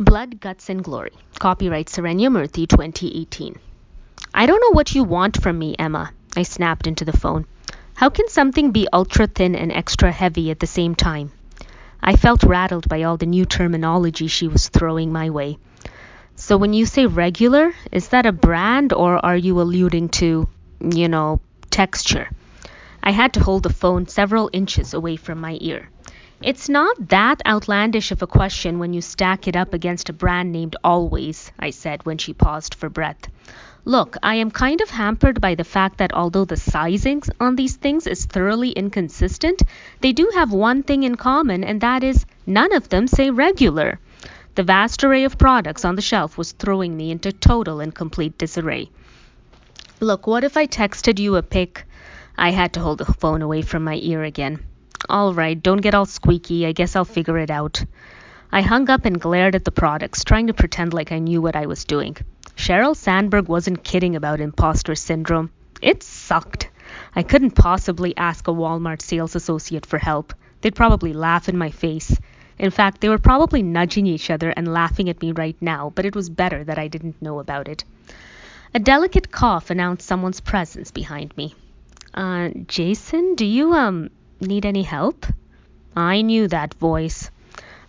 Blood, Guts, and Glory. Copyright Sarenya Murthy 2018. I don't know what you want from me, Emma. I snapped into the phone. How can something be ultra thin and extra heavy at the same time? I felt rattled by all the new terminology she was throwing my way. So when you say regular, is that a brand or are you alluding to, you know, texture? I had to hold the phone several inches away from my ear. It's not that outlandish of a question when you stack it up against a brand named Always, I said when she paused for breath. Look, I am kind of hampered by the fact that although the sizing on these things is thoroughly inconsistent, they do have one thing in common, and that is none of them say regular. The vast array of products on the shelf was throwing me into total and complete disarray. Look, what if I texted you a pic? I had to hold the phone away from my ear again. All right, don't get all squeaky. I guess I'll figure it out. I hung up and glared at the products, trying to pretend like I knew what I was doing. Sheryl Sandberg wasn't kidding about imposter syndrome. It sucked. I couldn't possibly ask a Walmart sales associate for help. They'd probably laugh in my face. In fact, they were probably nudging each other and laughing at me right now, but it was better that I didn't know about it. A delicate cough announced someone's presence behind me. Uh, Jason, do you, um, Need any help? I knew that voice.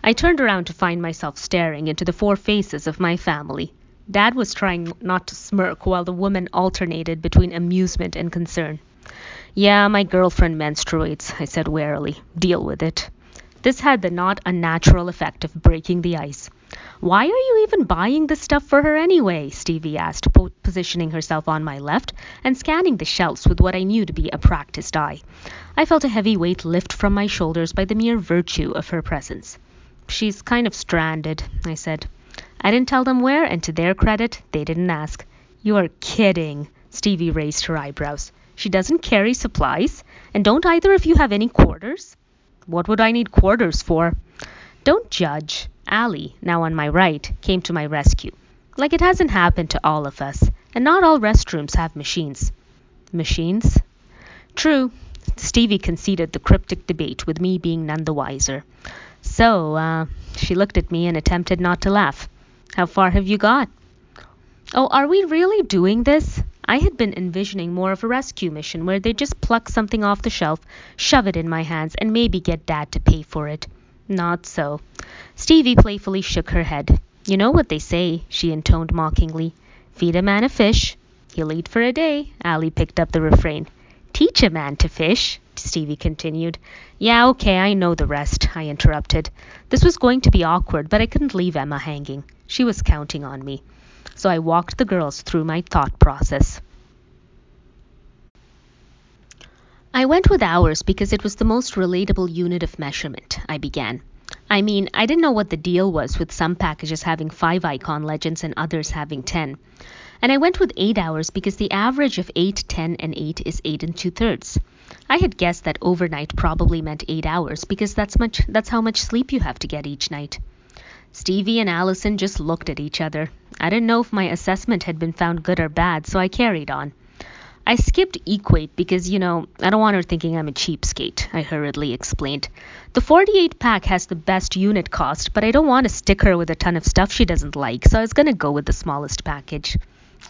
I turned around to find myself staring into the four faces of my family. Dad was trying not to smirk while the woman alternated between amusement and concern. Yeah, my girlfriend menstruates, I said warily. Deal with it. This had the not unnatural effect of breaking the ice. Why are you even buying this stuff for her anyway? Stevie asked, po- positioning herself on my left and scanning the shelves with what I knew to be a practiced eye. I felt a heavy weight lift from my shoulders by the mere virtue of her presence. She's kind of stranded, I said. I didn't tell them where, and to their credit, they didn't ask. You are kidding. Stevie raised her eyebrows. She doesn't carry supplies, and don't either of you have any quarters? What would I need quarters for? Don't judge. Allie, now on my right, came to my rescue. Like it hasn't happened to all of us, and not all restrooms have machines. Machines? True. Stevie conceded the cryptic debate, with me being none the wiser. So, uh, she looked at me and attempted not to laugh. How far have you got? Oh, are we really doing this? I had been envisioning more of a rescue mission where they just pluck something off the shelf, shove it in my hands, and maybe get Dad to pay for it. Not so. Stevie playfully shook her head. You know what they say, she intoned mockingly. Feed a man a fish, he'll eat for a day. Allie picked up the refrain. Teach a man to fish, Stevie continued. Yeah, okay, I know the rest, I interrupted. This was going to be awkward, but I couldn't leave Emma hanging. She was counting on me. So I walked the girls through my thought process. I went with hours because it was the most relatable unit of measurement, I began. I mean, I didn't know what the deal was with some packages having five icon legends and others having 10. And I went with 8 hours because the average of 8, 10, and 8 is 8 and 2 thirds. I had guessed that overnight probably meant 8 hours because that's much that's how much sleep you have to get each night. Stevie and Allison just looked at each other. I didn't know if my assessment had been found good or bad, so I carried on. I skipped equate because, you know, I don't want her thinking I'm a cheapskate, I hurriedly explained. The 48 pack has the best unit cost, but I don't want to stick her with a ton of stuff she doesn't like, so I was going to go with the smallest package.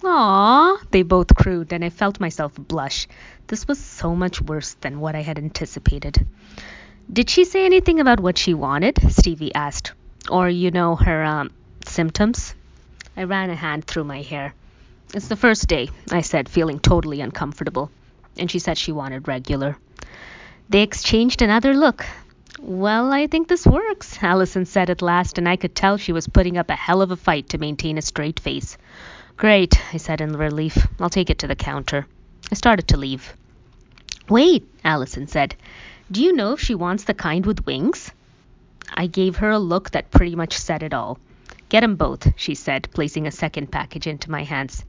Aw, they both crowed, and I felt myself blush. This was so much worse than what I had anticipated. Did she say anything about what she wanted? Stevie asked. Or, you know, her um, symptoms? I ran a hand through my hair. It's the first day, I said, feeling totally uncomfortable. And she said she wanted regular. They exchanged another look. Well, I think this works, Allison said at last, and I could tell she was putting up a hell of a fight to maintain a straight face. Great, I said in relief. I'll take it to the counter. I started to leave. Wait, Allison said. Do you know if she wants the kind with wings? I gave her a look that pretty much said it all. Get 'em both, she said, placing a second package into my hands.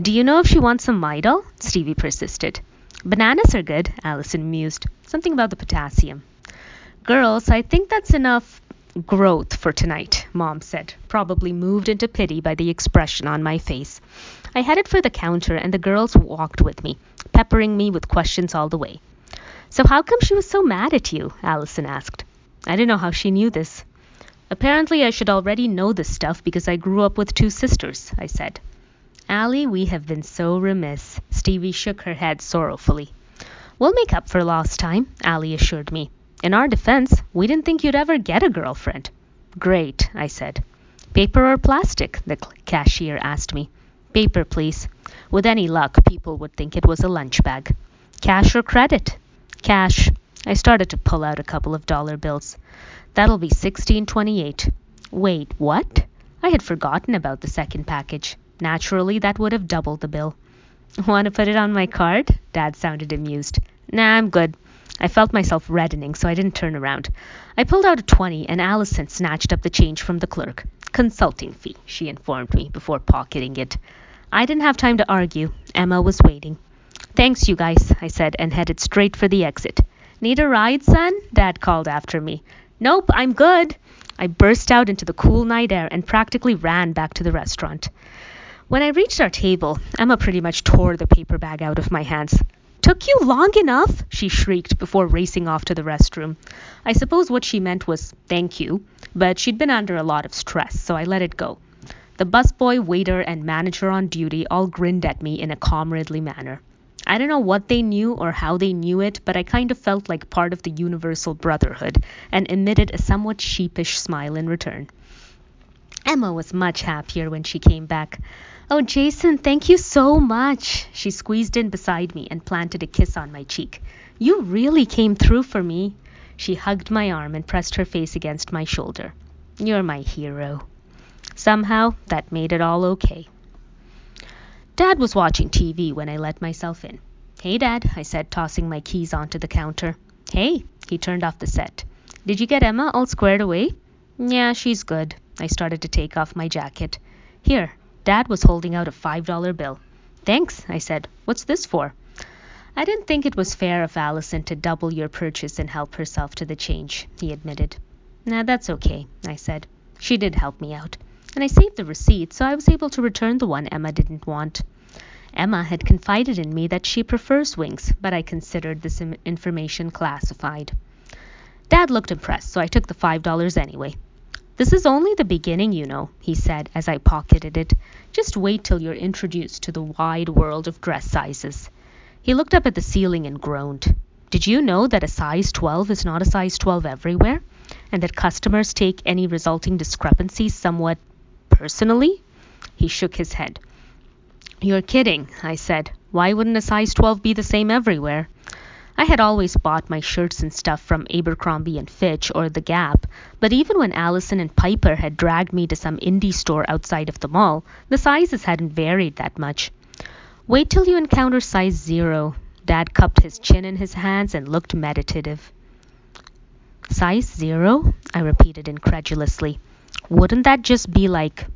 Do you know if she wants some Midol? Stevie persisted. Bananas are good, Allison mused. Something about the potassium. Girls, I think that's enough growth for tonight, Mom said, probably moved into pity by the expression on my face. I headed for the counter, and the girls walked with me, peppering me with questions all the way. So, how come she was so mad at you? Allison asked. I didn't know how she knew this. Apparently, I should already know this stuff because I grew up with two sisters, I said. Allie, we have been so remiss. Stevie shook her head sorrowfully. We'll make up for lost time, Allie assured me. In our defense, we didn't think you'd ever get a girlfriend. Great, I said. Paper or plastic? the cashier asked me. Paper, please. With any luck, people would think it was a lunch bag. Cash or credit? Cash. I started to pull out a couple of dollar bills. That'll be sixteen twenty-eight. Wait, what? I had forgotten about the second package. Naturally, that would have doubled the bill. Want to put it on my card? Dad sounded amused. Nah, I'm good. I felt myself reddening, so I didn't turn around. I pulled out a 20, and Allison snatched up the change from the clerk. Consulting fee, she informed me before pocketing it. I didn't have time to argue. Emma was waiting. Thanks, you guys, I said, and headed straight for the exit. Need a ride, son? Dad called after me. Nope, I'm good. I burst out into the cool night air and practically ran back to the restaurant. When I reached our table, Emma pretty much tore the paper bag out of my hands. Took you long enough? she shrieked before racing off to the restroom. I suppose what she meant was thank you, but she'd been under a lot of stress, so I let it go. The busboy, waiter, and manager on duty all grinned at me in a comradely manner. I don't know what they knew or how they knew it, but I kind of felt like part of the universal brotherhood and emitted a somewhat sheepish smile in return. Emma was much happier when she came back. Oh, Jason, thank you so much. She squeezed in beside me and planted a kiss on my cheek. You really came through for me. She hugged my arm and pressed her face against my shoulder. You're my hero. Somehow, that made it all okay. Dad was watching TV when I let myself in. Hey, Dad, I said, tossing my keys onto the counter. Hey, he turned off the set. Did you get Emma all squared away? Yeah, she's good. I started to take off my jacket. Here, Dad was holding out a five dollar bill. Thanks, I said. What's this for? I didn't think it was fair of Allison to double your purchase and help herself to the change, he admitted. Nah, that's okay, I said. She did help me out and I saved the receipt, so I was able to return the one Emma didn't want. Emma had confided in me that she prefers wings, but I considered this information classified. Dad looked impressed, so I took the five dollars anyway. This is only the beginning, you know, he said as I pocketed it. Just wait till you're introduced to the wide world of dress sizes. He looked up at the ceiling and groaned. Did you know that a size 12 is not a size 12 everywhere? And that customers take any resulting discrepancies somewhat Personally? He shook his head. You're kidding, I said. Why wouldn't a size 12 be the same everywhere? I had always bought my shirts and stuff from Abercrombie and Fitch or The Gap, but even when Allison and Piper had dragged me to some indie store outside of the mall, the sizes hadn't varied that much. Wait till you encounter size zero. Dad cupped his chin in his hands and looked meditative. Size zero? I repeated incredulously. Wouldn't that just be like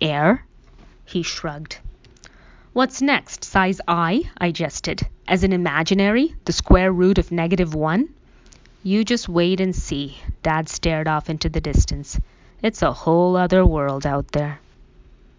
air? He shrugged. What's next? Size I? I jested. As an imaginary? The square root of negative one? You just wait and see. Dad stared off into the distance. It's a whole other world out there.